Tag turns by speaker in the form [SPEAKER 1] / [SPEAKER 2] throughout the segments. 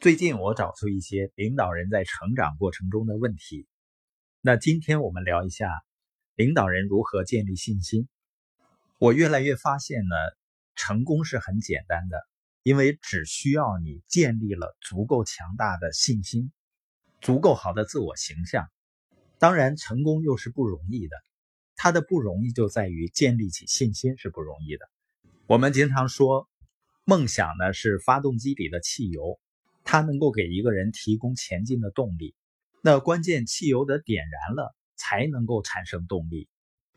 [SPEAKER 1] 最近我找出一些领导人在成长过程中的问题。那今天我们聊一下领导人如何建立信心。我越来越发现呢，成功是很简单的，因为只需要你建立了足够强大的信心，足够好的自我形象。当然，成功又是不容易的，它的不容易就在于建立起信心是不容易的。我们经常说，梦想呢是发动机里的汽油。它能够给一个人提供前进的动力，那关键汽油的点燃了，才能够产生动力，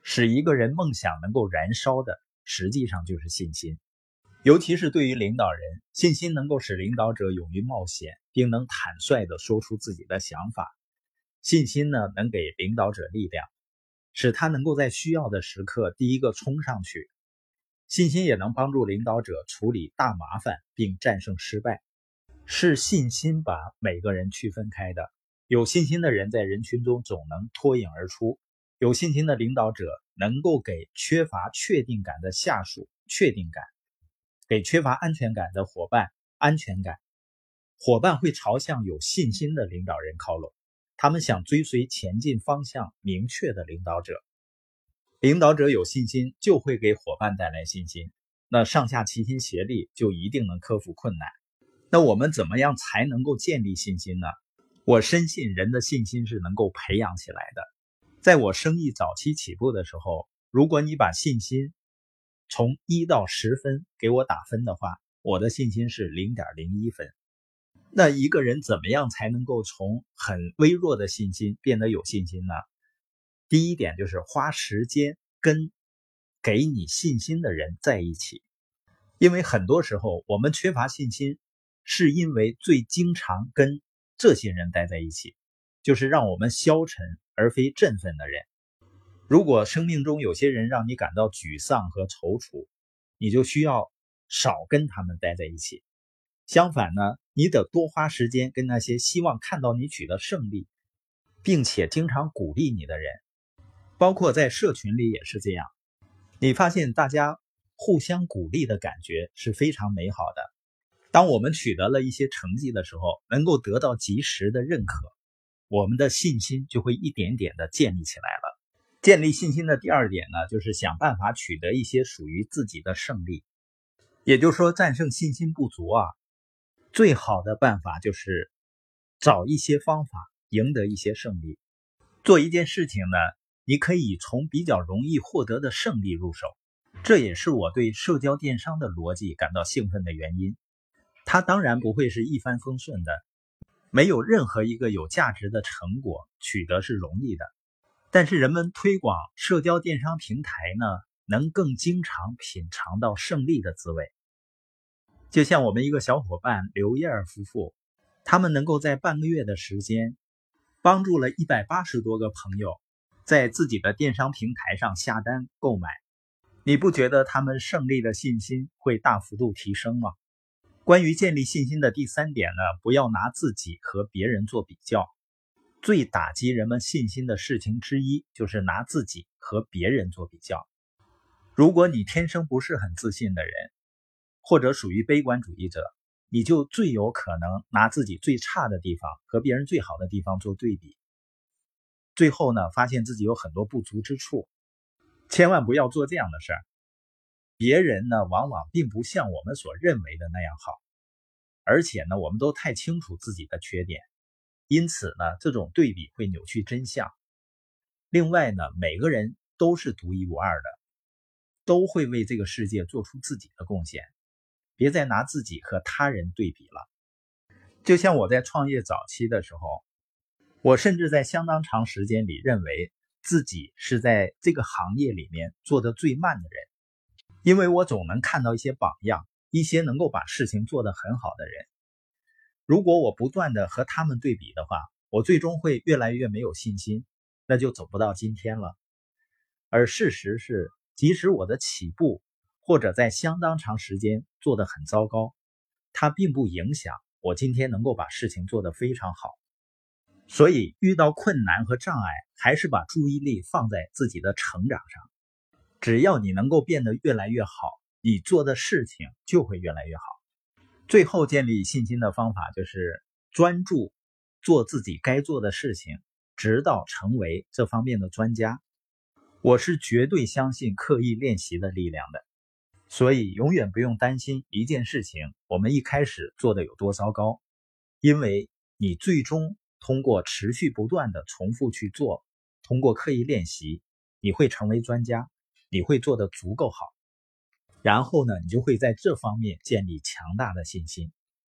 [SPEAKER 1] 使一个人梦想能够燃烧的，实际上就是信心。尤其是对于领导人，信心能够使领导者勇于冒险，并能坦率地说出自己的想法。信心呢，能给领导者力量，使他能够在需要的时刻第一个冲上去。信心也能帮助领导者处理大麻烦，并战胜失败。是信心把每个人区分开的。有信心的人在人群中总能脱颖而出。有信心的领导者能够给缺乏确定感的下属确定感，给缺乏安全感的伙伴安全感。伙伴会朝向有信心的领导人靠拢，他们想追随前进方向明确的领导者。领导者有信心，就会给伙伴带来信心。那上下齐心协力，就一定能克服困难。那我们怎么样才能够建立信心呢？我深信人的信心是能够培养起来的。在我生意早期起步的时候，如果你把信心从一到十分给我打分的话，我的信心是零点零一分。那一个人怎么样才能够从很微弱的信心变得有信心呢？第一点就是花时间跟给你信心的人在一起，因为很多时候我们缺乏信心。是因为最经常跟这些人待在一起，就是让我们消沉而非振奋的人。如果生命中有些人让你感到沮丧和踌躇，你就需要少跟他们待在一起。相反呢，你得多花时间跟那些希望看到你取得胜利，并且经常鼓励你的人。包括在社群里也是这样。你发现大家互相鼓励的感觉是非常美好的。当我们取得了一些成绩的时候，能够得到及时的认可，我们的信心就会一点点的建立起来了。建立信心的第二点呢，就是想办法取得一些属于自己的胜利。也就是说，战胜信心不足啊，最好的办法就是找一些方法赢得一些胜利。做一件事情呢，你可以从比较容易获得的胜利入手，这也是我对社交电商的逻辑感到兴奋的原因。它当然不会是一帆风顺的，没有任何一个有价值的成果取得是容易的。但是人们推广社交电商平台呢，能更经常品尝到胜利的滋味。就像我们一个小伙伴刘燕夫妇，他们能够在半个月的时间，帮助了一百八十多个朋友在自己的电商平台上下单购买。你不觉得他们胜利的信心会大幅度提升吗？关于建立信心的第三点呢，不要拿自己和别人做比较。最打击人们信心的事情之一，就是拿自己和别人做比较。如果你天生不是很自信的人，或者属于悲观主义者，你就最有可能拿自己最差的地方和别人最好的地方做对比，最后呢，发现自己有很多不足之处。千万不要做这样的事儿。别人呢，往往并不像我们所认为的那样好，而且呢，我们都太清楚自己的缺点，因此呢，这种对比会扭曲真相。另外呢，每个人都是独一无二的，都会为这个世界做出自己的贡献。别再拿自己和他人对比了。就像我在创业早期的时候，我甚至在相当长时间里认为自己是在这个行业里面做的最慢的人。因为我总能看到一些榜样，一些能够把事情做得很好的人。如果我不断的和他们对比的话，我最终会越来越没有信心，那就走不到今天了。而事实是，即使我的起步或者在相当长时间做得很糟糕，它并不影响我今天能够把事情做得非常好。所以，遇到困难和障碍，还是把注意力放在自己的成长上。只要你能够变得越来越好，你做的事情就会越来越好。最后建立信心的方法就是专注做自己该做的事情，直到成为这方面的专家。我是绝对相信刻意练习的力量的，所以永远不用担心一件事情我们一开始做的有多糟糕，因为你最终通过持续不断的重复去做，通过刻意练习，你会成为专家，你会做的足够好。然后呢，你就会在这方面建立强大的信心。